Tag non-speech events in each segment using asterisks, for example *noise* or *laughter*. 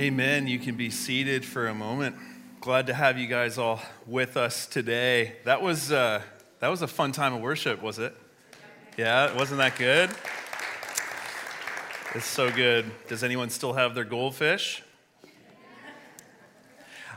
Amen. You can be seated for a moment. Glad to have you guys all with us today. That was uh, that was a fun time of worship, was it? Yeah, wasn't that good? It's so good. Does anyone still have their goldfish?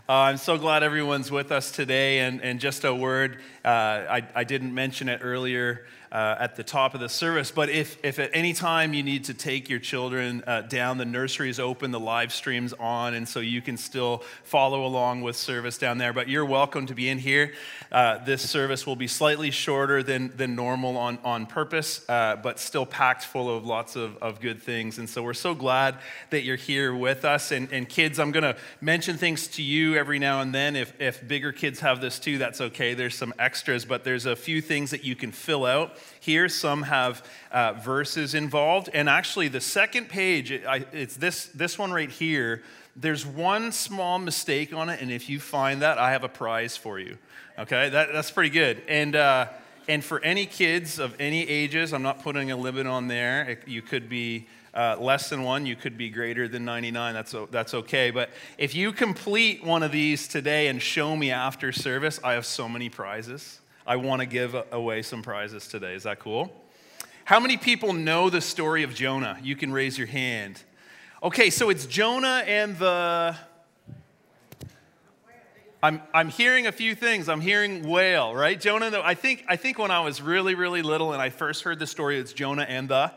Uh, I'm so glad everyone's with us today. And, and just a word, uh, I, I didn't mention it earlier uh, at the top of the service. But if, if at any time you need to take your children uh, down, the nursery is open, the live stream's on, and so you can still follow along with service down there. But you're welcome to be in here. Uh, this service will be slightly shorter than, than normal on, on purpose, uh, but still packed full of lots of, of good things. And so we're so glad that you're here with us. And, and kids, I'm going to mention things to you every now and then. If, if bigger kids have this too, that's okay. There's some extras, but there's a few things that you can fill out here. Some have uh, verses involved. And actually, the second page, it's this, this one right here. There's one small mistake on it. And if you find that, I have a prize for you. Okay? That, that's pretty good. And, uh, and for any kids of any ages, I'm not putting a limit on there. You could be. Uh, less than one, you could be greater than 99. That's, that's okay. But if you complete one of these today and show me after service, I have so many prizes. I want to give away some prizes today. Is that cool? How many people know the story of Jonah? You can raise your hand. Okay, so it's Jonah and the. I'm, I'm hearing a few things. I'm hearing whale, right? Jonah, I think, I think when I was really, really little and I first heard the story, it's Jonah and the.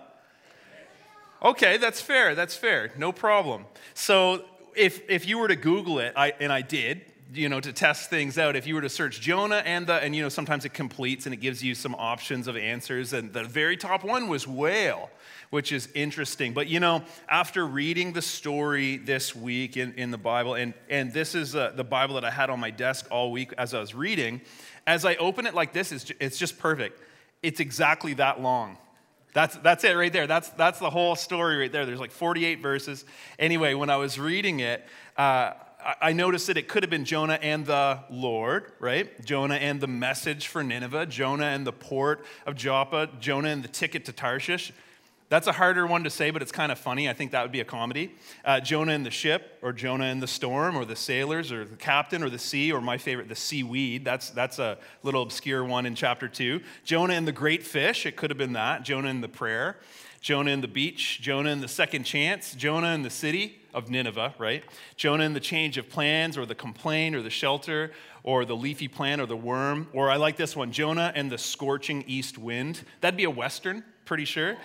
Okay, that's fair. That's fair. No problem. So if, if you were to Google it, I, and I did, you know, to test things out, if you were to search Jonah and the, and you know, sometimes it completes and it gives you some options of answers. And the very top one was whale, which is interesting. But you know, after reading the story this week in, in the Bible, and, and this is uh, the Bible that I had on my desk all week as I was reading, as I open it like this, it's, it's just perfect. It's exactly that long. That's, that's it right there. That's, that's the whole story right there. There's like 48 verses. Anyway, when I was reading it, uh, I noticed that it could have been Jonah and the Lord, right? Jonah and the message for Nineveh, Jonah and the port of Joppa, Jonah and the ticket to Tarshish. That's a harder one to say, but it's kind of funny. I think that would be a comedy. Uh, Jonah and the ship, or Jonah and the storm, or the sailors, or the captain, or the sea, or my favorite, the seaweed. That's, that's a little obscure one in chapter two. Jonah and the great fish, it could have been that. Jonah and the prayer. Jonah and the beach. Jonah and the second chance. Jonah and the city of Nineveh, right? Jonah and the change of plans, or the complaint, or the shelter, or the leafy plant, or the worm. Or I like this one Jonah and the scorching east wind. That'd be a Western, pretty sure.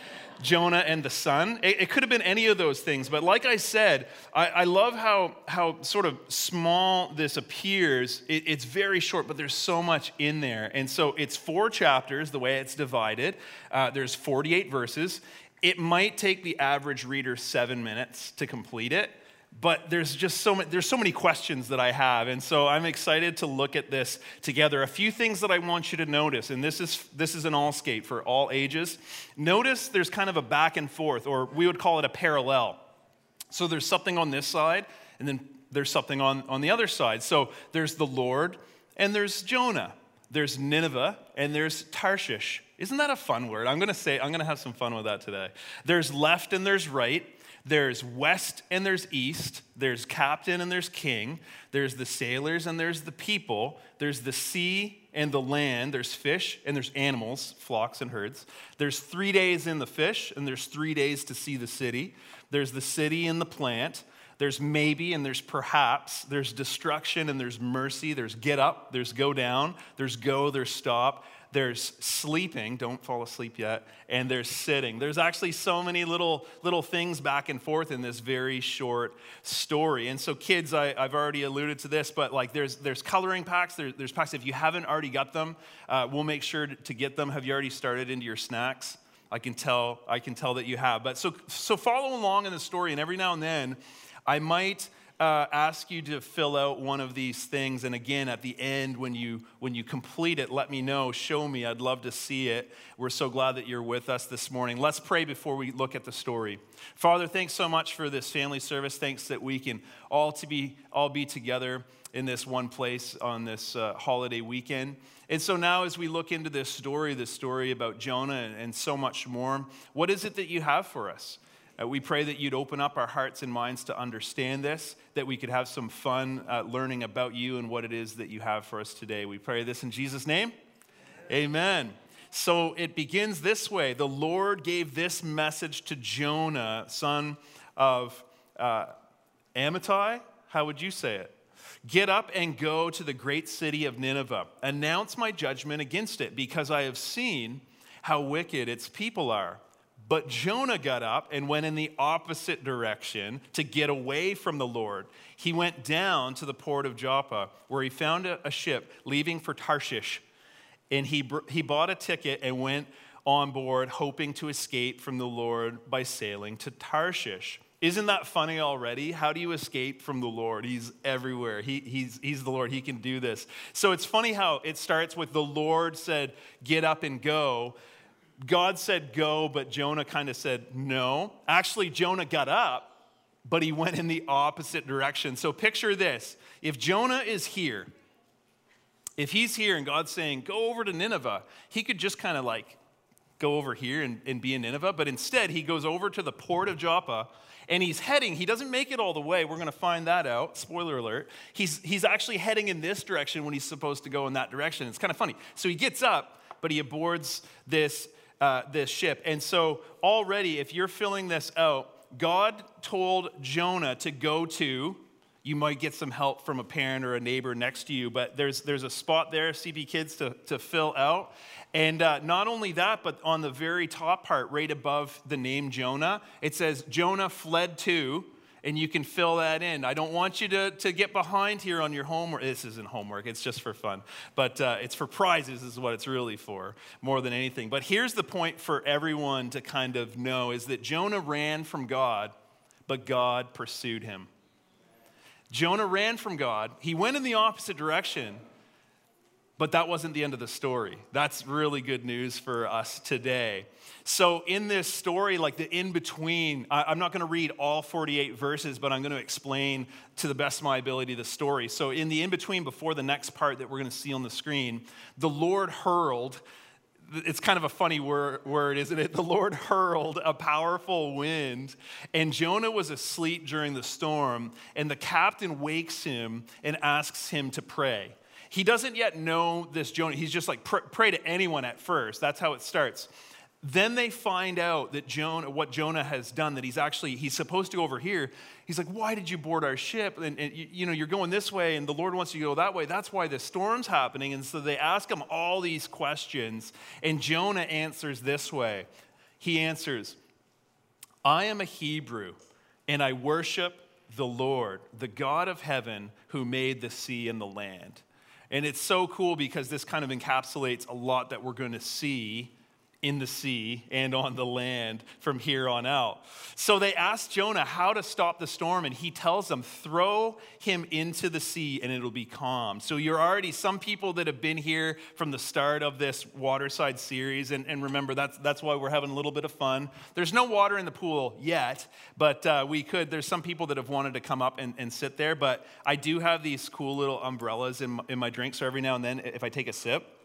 Jonah and the sun. It, it, could have been any of those things, but like I said, I, I love how, how sort of small this appears. It, it's very short, but there's so much in there. And so it's four chapters, the way it's divided. Uh, there's 48 verses. It might take the average reader seven minutes to complete it, but there's just so many, there's so many questions that I have. And so I'm excited to look at this together. A few things that I want you to notice, and this is, this is an all skate for all ages. Notice there's kind of a back and forth, or we would call it a parallel. So there's something on this side, and then there's something on, on the other side. So there's the Lord, and there's Jonah. There's Nineveh, and there's Tarshish. Isn't that a fun word? I'm going to say, I'm going to have some fun with that today. There's left and there's right. There's west and there's east. There's captain and there's king. There's the sailors and there's the people. There's the sea and the land. There's fish and there's animals, flocks and herds. There's three days in the fish and there's three days to see the city. There's the city and the plant. There's maybe and there's perhaps. There's destruction and there's mercy. There's get up, there's go down. There's go, there's stop there's sleeping, don't fall asleep yet, and there's sitting. There's actually so many little, little things back and forth in this very short story. And so, kids, I, have already alluded to this, but like there's, there's coloring packs, there, there's packs. If you haven't already got them, uh, we'll make sure to get them. Have you already started into your snacks? I can tell, I can tell that you have. But so, so follow along in the story, and every now and then, I might uh, ask you to fill out one of these things. And again, at the end, when you, when you complete it, let me know, show me. I'd love to see it. We're so glad that you're with us this morning. Let's pray before we look at the story. Father, thanks so much for this family service. Thanks that we can all, to be, all be together in this one place on this uh, holiday weekend. And so now, as we look into this story, this story about Jonah and, and so much more, what is it that you have for us? Uh, we pray that you'd open up our hearts and minds to understand this, that we could have some fun uh, learning about you and what it is that you have for us today. We pray this in Jesus' name. Amen. Amen. So it begins this way The Lord gave this message to Jonah, son of uh, Amittai. How would you say it? Get up and go to the great city of Nineveh. Announce my judgment against it, because I have seen how wicked its people are. But Jonah got up and went in the opposite direction to get away from the Lord. He went down to the port of Joppa, where he found a, ship leaving for Tarshish. And he, he bought a ticket and went on board, hoping to escape from the Lord by sailing to Tarshish. Isn't that funny already? How do you escape from the Lord? He's everywhere. He, he's, he's the Lord. He can do this. So it's funny how it starts with the Lord said, Get up and go. God said go, but Jonah kind of said no. Actually, Jonah got up, but he went in the opposite direction. So picture this if Jonah is here, if he's here and God's saying, go over to Nineveh, he could just kind of like go over here and, and be in Nineveh, but instead he goes over to the port of Joppa and he's heading, he doesn't make it all the way. We're going to find that out. Spoiler alert. He's, he's actually heading in this direction when he's supposed to go in that direction. It's kind of funny. So he gets up, but he aborts this uh, this ship. And so, already, if you're filling this out, God told Jonah to go to, you might get some help from a parent or a neighbor next to you, but there's, there's a spot there, CP Kids, to, to fill out. And uh, not only that, but on the very top part, right above the name Jonah, it says, Jonah fled to, and you can fill that in. I don't want you to, to get behind here on your homework. This isn't homework, it's just for fun. But uh, it's for prizes, is what it's really for, more than anything. But here's the point for everyone to kind of know is that Jonah ran from God, but God pursued him. Jonah ran from God. He went in the opposite direction, but that wasn't the end of the story. That's really good news for us today. So, in this story, like the in between, I'm not going to read all 48 verses, but I'm going to explain to the best of my ability the story. So, in the in between, before the next part that we're going to see on the screen, the Lord hurled it's kind of a funny word, word, isn't it? The Lord hurled a powerful wind, and Jonah was asleep during the storm, and the captain wakes him and asks him to pray. He doesn't yet know this Jonah. He's just like, pray to anyone at first. That's how it starts. Then they find out that Jonah, what Jonah has done, that he's actually, he's supposed to go over here. He's like, why did you board our ship? And, and you, you know, you're going this way and the Lord wants you to go that way. That's why the storm's happening. And so they ask him all these questions. And Jonah answers this way. He answers, I am a Hebrew and I worship the Lord, the God of heaven who made the sea and the land. And it's so cool because this kind of encapsulates a lot that we're going to see in the sea and on the land from here on out. So they ask Jonah how to stop the storm, and he tells them, Throw him into the sea and it'll be calm. So you're already some people that have been here from the start of this waterside series, and, and remember, that's, that's why we're having a little bit of fun. There's no water in the pool yet, but uh, we could. There's some people that have wanted to come up and, and sit there, but I do have these cool little umbrellas in, in my drink, so every now and then, if I take a sip,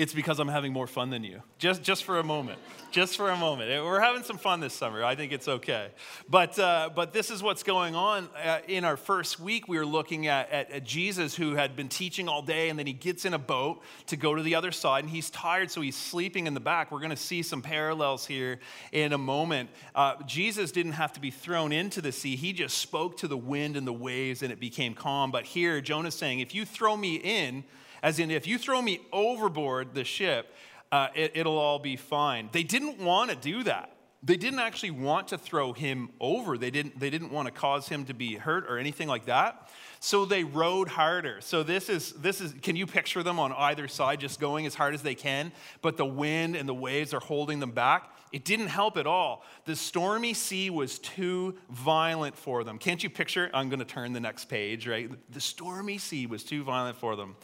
it's because I'm having more fun than you. Just, just for a moment. Just for a moment. We're having some fun this summer. I think it's okay. But, uh, but this is what's going on. Uh, in our first week, we were looking at, at, at, Jesus who had been teaching all day, and then he gets in a boat to go to the other side, and he's tired, so he's sleeping in the back. We're going to see some parallels here in a moment. Uh, Jesus didn't have to be thrown into the sea, he just spoke to the wind and the waves, and it became calm. But here, Jonah's saying, If you throw me in, as in, if you throw me overboard the ship, uh, it, will all be fine. They didn't want to do that. They didn't actually want to throw him over. They didn't, they didn't want to cause him to be hurt or anything like that. So they rowed harder. So this is, this is, can you picture them on either side just going as hard as they can? But the wind and the waves are holding them back. It didn't help at all. The stormy sea was too violent for them. Can't you picture? I'm going to turn the next page, right? The stormy sea was too violent for them.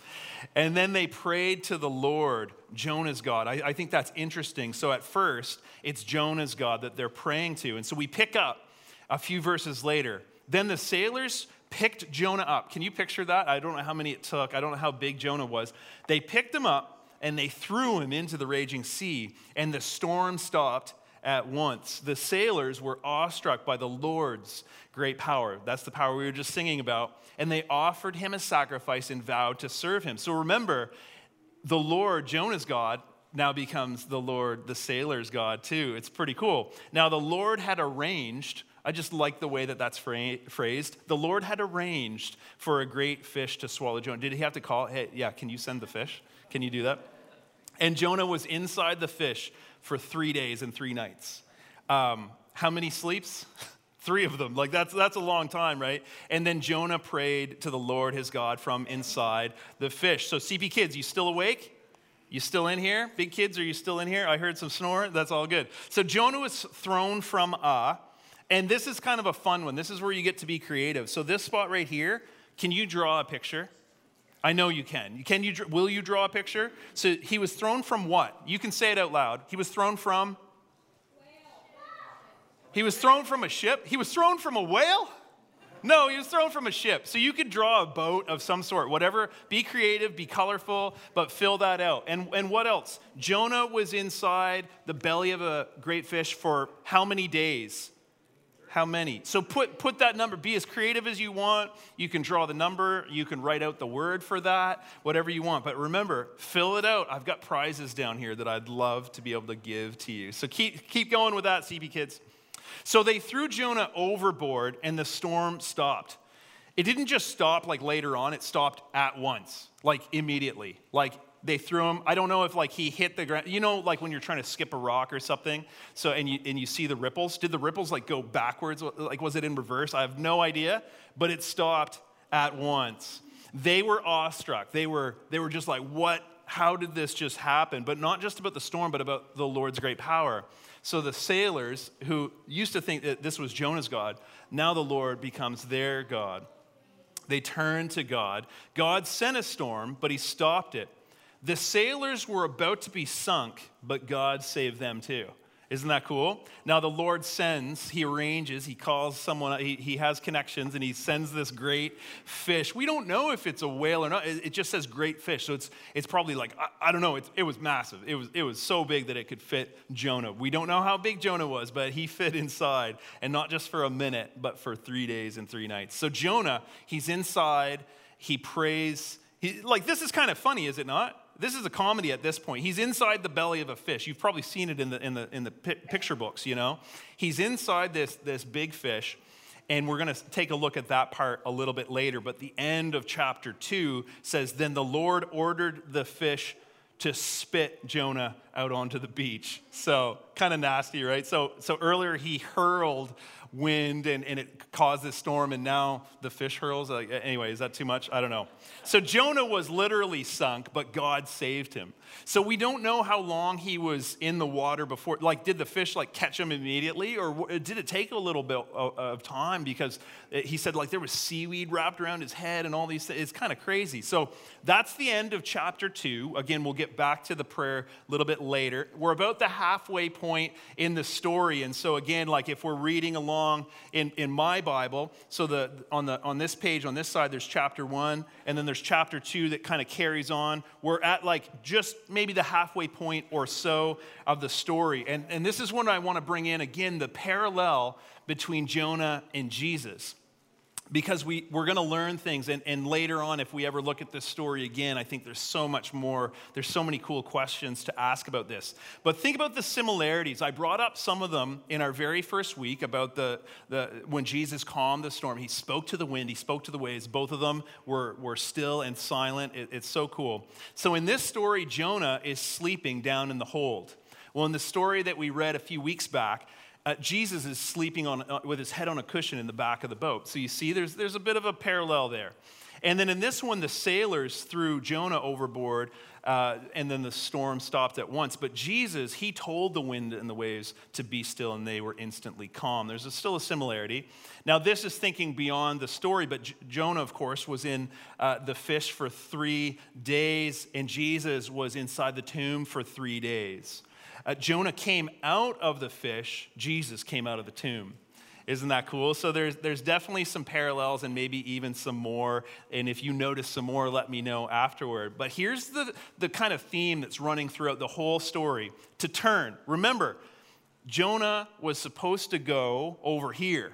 And then they prayed to the Lord, Jonah's God. I, I think that's interesting. So at first, it's Jonah's God that they're praying to. And so we pick up a few verses later. Then the sailors picked Jonah up. Can you picture that? I don't know how many it took. I don't know how big Jonah was. They picked him up and they threw him into the raging sea, and the storm stopped at once. The sailors were awestruck by the Lord's great power. That's the power we were just singing about. And they offered him a sacrifice and vowed to serve him. So remember, the Lord, Jonah's God, now becomes the Lord, the sailor's God, too. It's pretty cool. Now, the Lord had arranged, I just like the way that that's phrased. The Lord had arranged for a great fish to swallow Jonah. Did he have to call, hey, yeah, can you send the fish? Can you do that? And Jonah was inside the fish for three days and three nights. Um, how many sleeps? *laughs* Three of them. Like that's that's a long time, right? And then Jonah prayed to the Lord his God from inside the fish. So CP kids, you still awake? You still in here? Big kids, are you still in here? I heard some snore. That's all good. So Jonah was thrown from Ah, and this is kind of a fun one. This is where you get to be creative. So this spot right here, can you draw a picture? I know you can. Can you? Will you draw a picture? So he was thrown from what? You can say it out loud. He was thrown from. He was thrown from a ship. He was thrown from a whale. No, he was thrown from a ship. So you could draw a boat of some sort, whatever. Be creative, be colorful, but fill that out. And, and what else? Jonah was inside the belly of a great fish for how many days? How many? So put, put that number, be as creative as you want. You can draw the number, you can write out the word for that, whatever you want. But remember, fill it out. I've got prizes down here that I'd love to be able to give to you. So keep, keep going with that, CP kids. So they threw Jonah overboard and the storm stopped. It didn't just stop like later on, it stopped at once, like immediately. Like they threw him. I don't know if like he hit the ground. You know, like when you're trying to skip a rock or something. So and you and you see the ripples. Did the ripples like go backwards? Like was it in reverse? I have no idea. But it stopped at once. They were awestruck. They were they were just like, what? How did this just happen? But not just about the storm, but about the Lord's great power. So the sailors who used to think that this was Jonah's God, now the Lord becomes their God. They turn to God. God sent a storm, but he stopped it. The sailors were about to be sunk, but God saved them too. Isn't that cool? Now, the Lord sends, He arranges, He calls someone, He, he has connections, and He sends this great fish. We don't know if it's a whale or not. It, it just says great fish. So it's, it's probably like, I, I don't know, it, it was massive. It was, it was so big that it could fit Jonah. We don't know how big Jonah was, but he *laughs* fit inside, and not just for a minute, but for three days and three nights. So Jonah, he's inside, he prays. He, like, this is kind of funny, is it not? This is a comedy at this point. He's inside the belly of a fish. You've probably seen it in the, in the, in the picture books, you know? He's inside this, this big fish, and we're going to take a look at that part a little bit later. But the end of chapter 2 says Then the Lord ordered the fish to spit Jonah out onto the beach. So, kind of nasty, right? So, so earlier he hurled wind and, and it caused this storm, and now the fish hurls. Like, anyway, is that too much? I don't know. So Jonah was literally sunk, but God saved him. So we don't know how long he was in the water before. Like, did the fish like catch him immediately, or did it take a little bit uh, of time? Because he said like there was seaweed wrapped around his head and all these things. It's kind of crazy. So that's the end of chapter two. Again, we'll get back to the prayer a little bit later. We're about the halfway point in the story, and so again, like if we're reading along in, in my Bible, so the on the on this page on this side there's chapter one, and then there's chapter two that kind of carries on. We're at like just maybe the halfway point or so of the story. And, and this is when I want to bring in again the parallel between Jonah and Jesus. Because we, we're going to learn things, and, and later on, if we ever look at this story again, I think there's so much more. There's so many cool questions to ask about this. But think about the similarities. I brought up some of them in our very first week about the, the when Jesus calmed the storm. He spoke to the wind, he spoke to the waves. Both of them were, were still and silent. It, it's so cool. So in this story, Jonah is sleeping down in the hold. Well, in the story that we read a few weeks back, uh, Jesus is sleeping on, uh, with his head on a cushion in the back of the boat. So you see, there's, there's a bit of a parallel there. And then in this one, the sailors threw Jonah overboard, uh, and then the storm stopped at once. But Jesus, he told the wind and the waves to be still, and they were instantly calm. There's a, still a similarity. Now, this is thinking beyond the story, but J- Jonah, of course, was in uh, the fish for three days, and Jesus was inside the tomb for three days. Uh, Jonah came out of the fish, Jesus came out of the tomb. Isn't that cool? So there's, there's definitely some parallels and maybe even some more. And if you notice some more, let me know afterward. But here's the, the kind of theme that's running throughout the whole story to turn. Remember, Jonah was supposed to go over here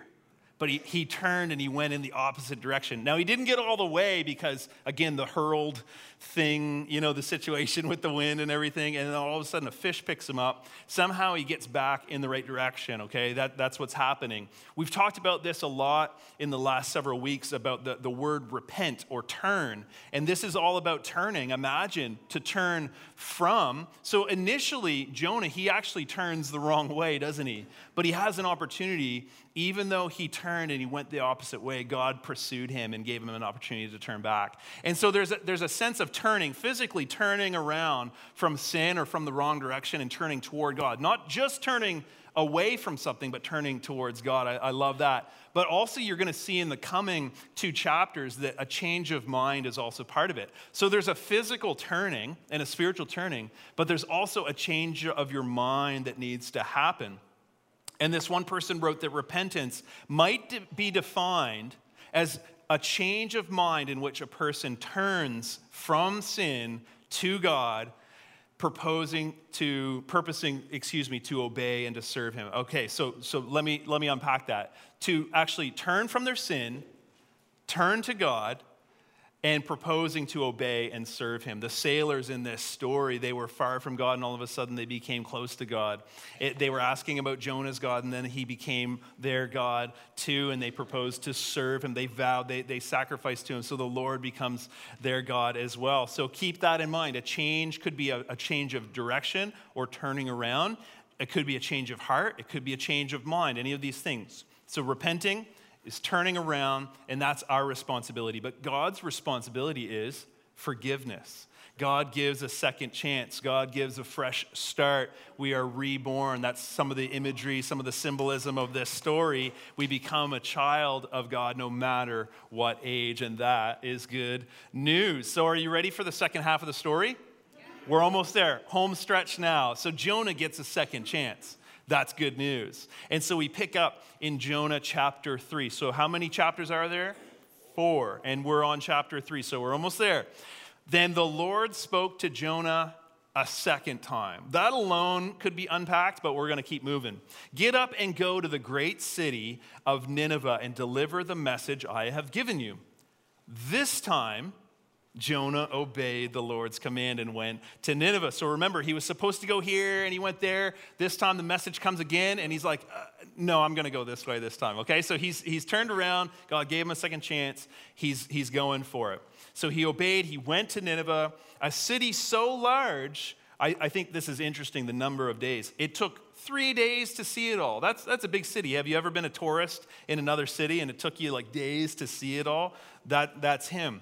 but he, he turned and he went in the opposite direction. Now, he didn't get all the way because, again, the hurled thing, you know, the situation *laughs* with the wind and everything, and then all of a sudden a fish picks him up. Somehow he gets back in the right direction, okay? That, that's what's happening. We've talked about this a lot in the last several weeks about the, the word repent or turn, and this is all about turning. Imagine to turn from. So initially, Jonah, he actually turns the wrong way, doesn't he? But he has an opportunity even though he turned and he went the opposite way, God pursued him and gave him an opportunity to turn back. And so there's a, there's a sense of turning, physically turning around from sin or from the wrong direction and turning toward God. Not just turning away from something, but turning towards God. I, I love that. But also, you're going to see in the coming two chapters that a change of mind is also part of it. So there's a physical turning and a spiritual turning, but there's also a change of your mind that needs to happen. And this one person wrote that repentance might be defined as a change of mind in which a person turns from sin to God, proposing to purposing, excuse me, to obey and to serve him. Okay, so so let me let me unpack that. To actually turn from their sin, turn to God, and proposing to obey and serve him. The sailors in this story, they were far from God, and all of a sudden they became close to God. It, they were asking about Jonah's God, and then he became their God too, and they proposed to serve him. They vowed, they, they sacrificed to him, so the Lord becomes their God as well. So keep that in mind. A change could be a, a change of direction or turning around, it could be a change of heart, it could be a change of mind, any of these things. So repenting, is turning around, and that's our responsibility. But God's responsibility is forgiveness. God gives a second chance. God gives a fresh start. We are reborn. That's some of the imagery, some of the symbolism of this story. We become a child of God no matter what age, and that is good news. So, are you ready for the second half of the story? Yeah. We're almost there. Home stretch now. So, Jonah gets a second chance. That's good news. And so we pick up in Jonah chapter 3. So, how many chapters are there? Four. And we're on chapter 3, so we're almost there. Then the Lord spoke to Jonah a second time. That alone could be unpacked, but we're going to keep moving. Get up and go to the great city of Nineveh and deliver the message I have given you. This time, Jonah obeyed the Lord's command and went to Nineveh. So remember, he was supposed to go here and he went there. This time the message comes again and he's like, uh, no, I'm going to go this way this time. Okay, so he's, he's turned around. God gave him a second chance. He's, he's going for it. So he obeyed. He went to Nineveh, a city so large. I, I think this is interesting the number of days. It took three days to see it all. That's, that's a big city. Have you ever been a tourist in another city and it took you like days to see it all? That, that's him.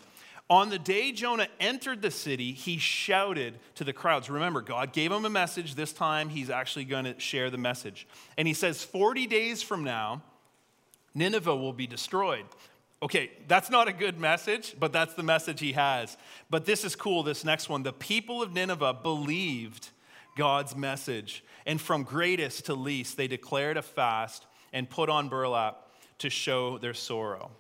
On the day Jonah entered the city, he shouted to the crowds. Remember, God gave him a message. This time, he's actually going to share the message. And he says, 40 days from now, Nineveh will be destroyed. Okay, that's not a good message, but that's the message he has. But this is cool, this next one. The people of Nineveh believed God's message, and from greatest to least, they declared a fast and put on burlap to show their sorrow.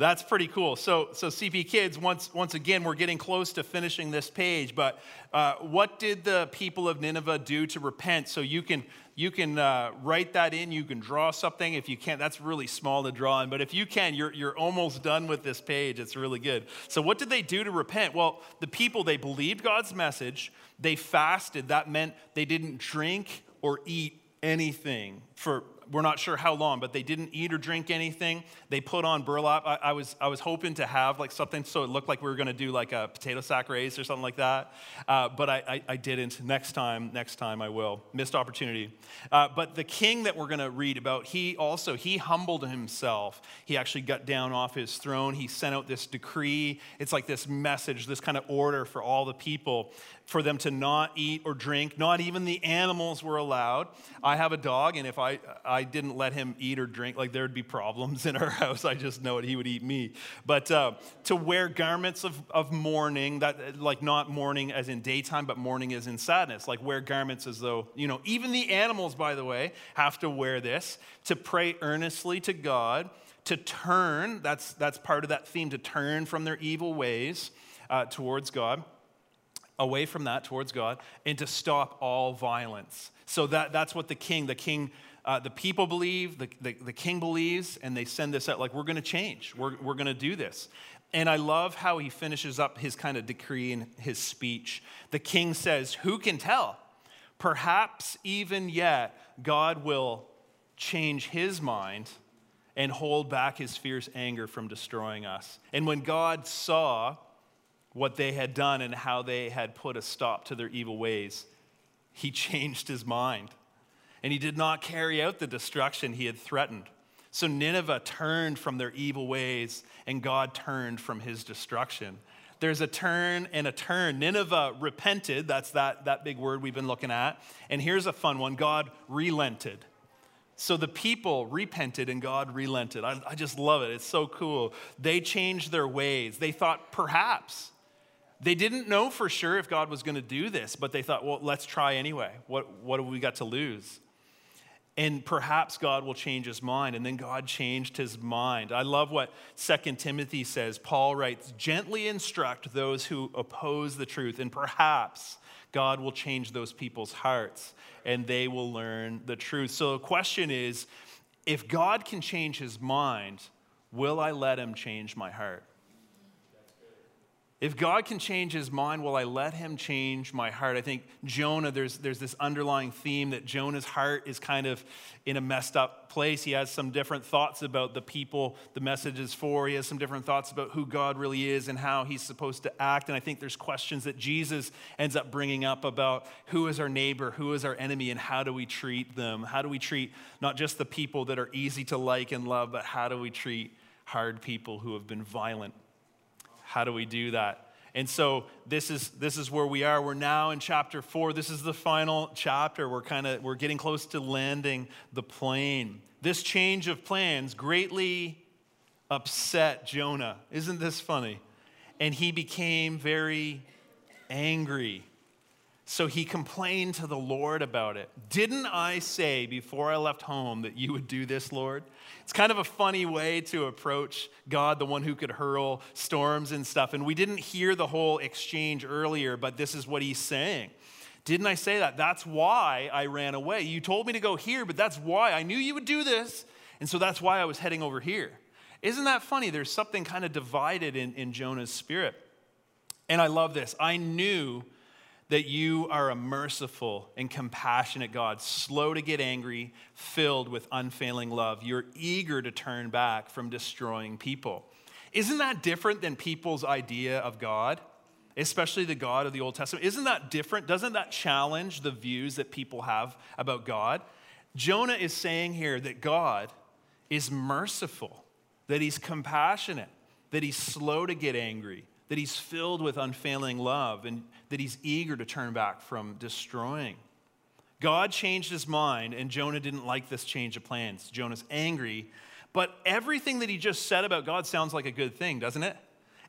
That's pretty cool. So, so CP Kids, once, once again, we're getting close to finishing this page, but uh, what did the people of Nineveh do to repent? So you can, you can uh, write that in, you can draw something. If you can't, that's really small to draw in, but if you can, you're, you're almost done with this page. It's really good. So, what did they do to repent? Well, the people, they believed God's message, they fasted. That meant they didn't drink or eat anything for we're not sure how long, but they didn't eat or drink anything. They put on burlap. I, I was, I was hoping to have like something so it looked like we were going to do like a potato sack race or something like that, uh, but I, I, I, didn't. Next time, next time I will. Missed opportunity. Uh, but the king that we're going to read about, he also he humbled himself. He actually got down off his throne. He sent out this decree. It's like this message, this kind of order for all the people for them to not eat or drink. Not even the animals were allowed. I have a dog, and if I, I didn't let him eat or drink, like there'd be problems *laughs* in our house. I just know it, he would eat me. But uh, to wear garments of, of mourning, that like not mourning as in daytime, but mourning as in sadness, like wear garments as though, you know, even the animals, by the way, have to wear this, to pray earnestly to God, to turn, that's, that's part of that theme, to turn from their evil ways uh, towards God away from that towards God and to stop all violence. So that, that's what the king, the king, uh, the people believe, the, the, the, king believes, and they send this out like, we're going to change. We're, we're going to do this. And I love how he finishes up his kind of decree in his speech. The king says, Who can tell? Perhaps even yet, God will change his mind and hold back his fierce anger from destroying us. And when God saw what they had done and how they had put a stop to their evil ways, he *laughs* changed his mind. And he did not carry out the destruction he had threatened. So Nineveh turned from their evil ways, and God turned from his destruction. There's a turn and a turn. Nineveh repented, that's that, that big word we've been looking at. And here's a fun one God relented. So the people repented and God relented. I, I just love it. It's so cool. They changed their ways. They thought perhaps. They didn't know for sure if God was going to do this, but they thought, well, let's try anyway. What, what have we got to lose? and perhaps God will change his mind. And then God changed his mind. I love what Second Timothy says. Paul writes, gently instruct those who oppose the truth, and perhaps God will change those people's hearts and they will learn the truth. So the question is if God can change his mind, will I let him change my heart? If God can change his mind, will I let him change my heart? I think Jonah, there's, there's this underlying theme that Jonah's heart is kind of in a messed up place. He has some different thoughts about the people the message is for. He has some different thoughts about who God really is and how he's supposed to act. And I think there's questions that Jesus ends up bringing up about who is our neighbor, who is our enemy, and how do we treat them? How do we treat not just the people that are easy to like and love, but how do we treat hard people who have been violent how do we do that? And so this is this is where we are. We're now in chapter 4. This is the final chapter. We're kind of we're getting close to landing the plane. This change of plans greatly upset Jonah. Isn't this funny? And he became very angry. So he complained to the Lord about it. Didn't I say before I left home that you would do this, Lord? It's kind of a funny way to approach God, the one who could hurl storms and stuff. And we didn't hear the whole exchange earlier, but this is what he's saying. Didn't I say that? That's why I ran away. You told me to go here, but that's why I knew you would do this. And so that's why I was heading over here. Isn't that funny? There's something kind of divided in, in Jonah's spirit. And I love this. I knew that you are a merciful and compassionate God, slow to get angry, filled with unfailing love. You're eager to turn back from destroying people. Isn't that different than people's idea of God? Especially the God of the Old Testament. Isn't that different? Doesn't that challenge the views that people have about God? Jonah is saying here that God is merciful, that he's compassionate, that he's slow to get angry, that he's filled with unfailing love and that he's eager to turn back from destroying. God changed his mind, and Jonah didn't like this change of plans. Jonah's angry, but everything that he just said about God sounds like a good thing, doesn't it?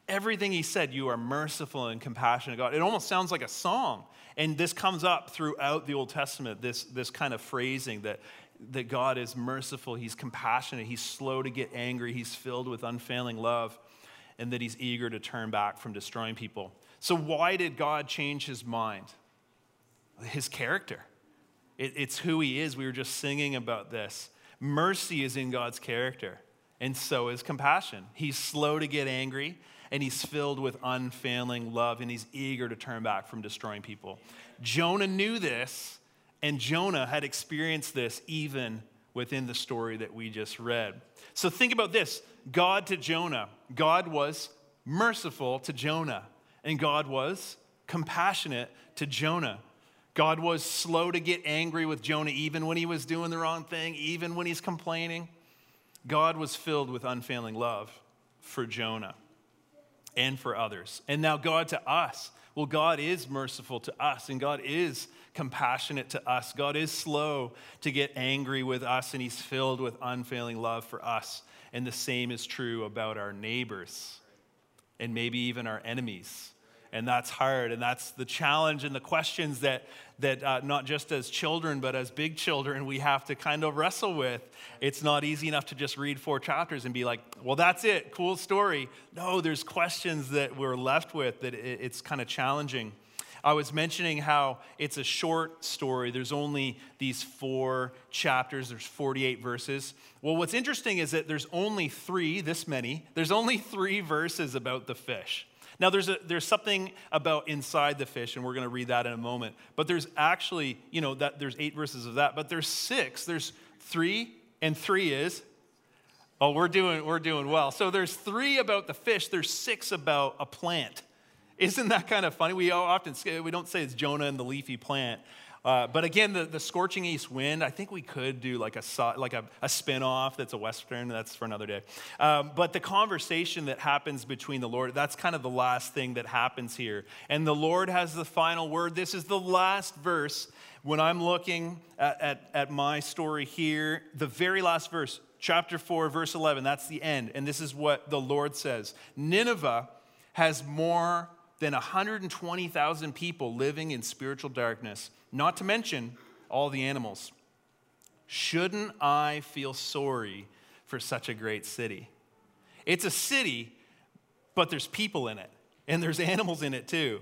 Everything he said, you are merciful and compassionate God. It almost sounds like a song. And this comes up throughout the Old Testament, this, this kind of phrasing that, that God is merciful, he's compassionate, he's slow to get angry, he's filled with unfailing love and that he's eager to turn back from destroying people. So, why did God change his mind? His character. It, it's who he is. We were just singing about this. Mercy is in God's character, and so is compassion. He's slow to get angry, and he's filled with unfailing love, and he's eager to turn back from destroying people. Jonah knew this, and Jonah had experienced this even within the story that we just read. So think about this God to Jonah. God was merciful to Jonah, and God was compassionate to Jonah. God was slow to get angry with Jonah, even when he was doing the wrong thing, even when he's complaining. God was filled with unfailing love for Jonah and for others. And now, God to us. Well, God is merciful to us, and God is compassionate to us. God is slow to get angry with us, and He's filled with unfailing love for us. And the same is true about our neighbors and maybe even our enemies. And that's hard. And that's the challenge and the questions that, that uh, not just as children, but as big children, we have to kind of wrestle with. It's not easy enough to just read four chapters and be like, well, that's it, cool story. No, there's questions that we're left with that it's kind of challenging. I was mentioning how it's a short story. There's only these four chapters, there's 48 verses. Well, what's interesting is that there's only three, this many, there's only three verses about the fish. Now, there's, a, there's something about inside the fish, and we're going to read that in a moment. But there's actually, you know, that there's eight verses of that, but there's six. There's three, and three is Oh, we're doing, we're doing well. So there's three about the fish, there's six about a plant. Isn't that kind of funny? We often we don't say it's Jonah and the leafy plant. Uh, but again, the, the scorching east wind, I think we could do like a, like a, a spin off that's a Western, that's for another day. Um, but the conversation that happens between the Lord, that's kind of the last thing that happens here. And the Lord has the final word. This is the last verse. When I'm looking at, at, at my story here, the very last verse, chapter 4, verse 11. That's the end. And this is what the Lord says Nineveh has more than 120,000 people living in spiritual darkness, not to mention all the animals. Shouldn't I feel sorry for such a great city? It's a city, but there's people in it, and there's *laughs* animals in it too.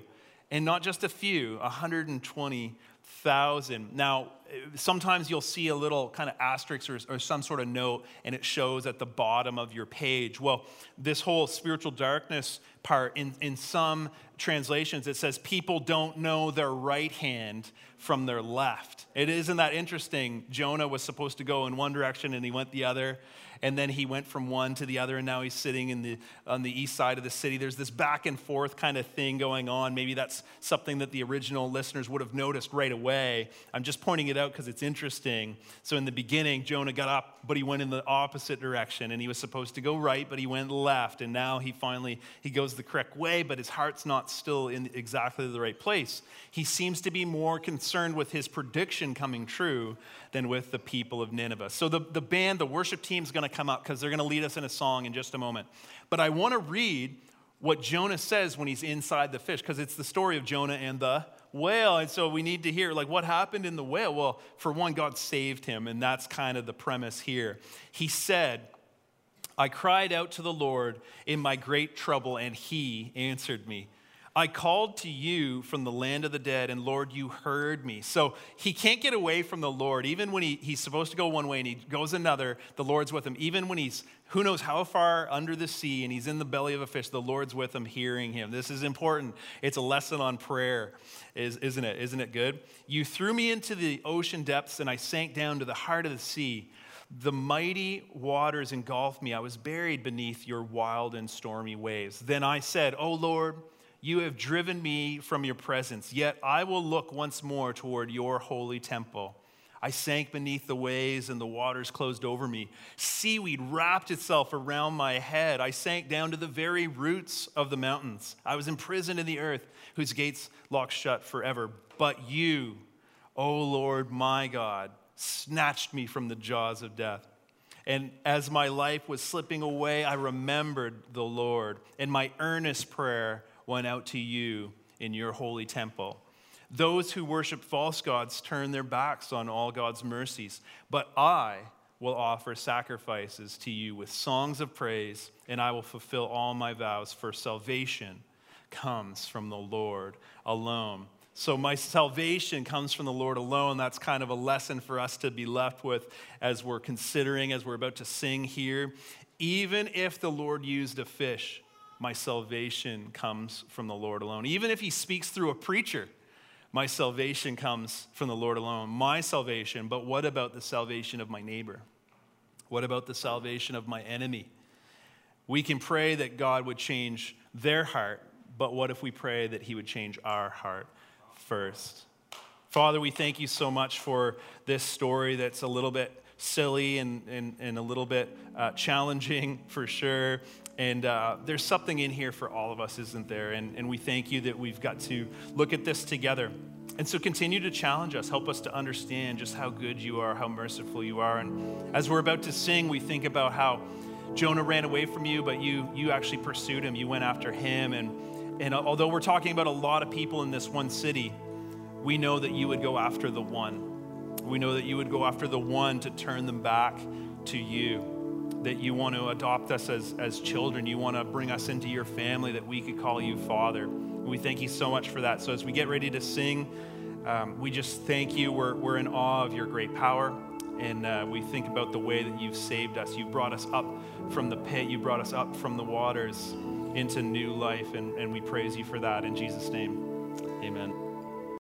And not just a few, 120 thousand. Now, sometimes you'll see a little kind of asterisk or, or, some sort of note, and it shows at the bottom of your page. Well, this whole spiritual darkness part, in, in some translations, it says people don't know their right hand from their left. It isn't that interesting. Jonah was supposed to go in one direction and he went the other and then he went from one to the other, and now he's sitting in the, on the east side of the city. There's this back and forth kind of thing going on. Maybe that's something that the original listeners would have noticed right away. I'm just pointing it out because it's interesting. So in the beginning, Jonah got up, but he went in the opposite direction, and he was supposed to go right, but he went left, and now he finally he goes the correct way, but his heart's not still in exactly the right place. He seems to be more concerned with his prediction coming true than with the people of Nineveh. So the, the band, the worship team is going to come up because they're going to lead us in a song in just a moment. But I want to read what Jonah says when he's inside the fish because it's the story of Jonah and the whale. And so we need to hear, like, what happened in the whale? Well, for one, God saved him, and that's kind of the premise here. He said, I cried out to the Lord in my great trouble, and he answered me. I called to you from the land of the dead, and Lord, you heard me. So he can't get away from the Lord. Even when he, he's supposed to go one way and he goes another, the Lord's with him. Even when he's who knows how far under the sea and he's in the belly of a fish, the Lord's with him, hearing him. This is important. It's a lesson on prayer, is, isn't it? Isn't it good? You threw me into the ocean depths, and I sank down to the heart of the sea. The mighty waters engulfed me. I was buried beneath your wild and stormy waves. Then I said, Oh Lord, you have driven me from your presence, yet I will look once more toward your holy temple. I sank beneath the waves and the waters closed over me. Seaweed wrapped itself around my head. I sank down to the very roots of the mountains. I was imprisoned in the earth, whose gates locked shut forever. But you, O Lord my God, snatched me from the jaws of death. And as my life was slipping away, I remembered the Lord. And my earnest prayer went out to you in your holy temple. Those who worship false gods turn their backs on all God's mercies, but I will offer sacrifices to you with songs of praise, and I will fulfill all my vows, for salvation comes from the Lord alone. So, my salvation comes from the Lord alone. That's kind of a lesson for us to be left with as we're considering, as we're about to sing here. Even if the Lord used a fish my salvation comes from the Lord alone. Even if he speaks through a preacher, my salvation comes from the Lord alone. My salvation, but what about the salvation of my neighbor? What about the salvation of my enemy? We can pray that God would change their heart, but what if we pray that he would change our heart first? Father, we thank you so much for this story that's a little bit silly and, and, and a little bit uh, challenging *laughs* for sure. And uh, there's something in here for all of us, isn't there? And, and we thank you that we've got to look at this together. And so continue to challenge us, help us to understand just how good you are, how merciful you are. And as we're about to sing, we think about how Jonah ran away from you, but you, you actually pursued him, you went after him. And, and although we're talking about a lot of people in this one city, we know that you would go after the one. We know that you would go after the one to turn them back to you that you want to adopt us as, as children. You want to bring us into your family, that we could call you Father. We thank you so much for that. So as we get ready to sing, um, we just thank you. We're, we're in awe of your great power. And uh, we think about the way that you've saved us. You brought us up from the pit, you brought us up from the waters into new life. And, and we praise you for that in Jesus' name. Amen.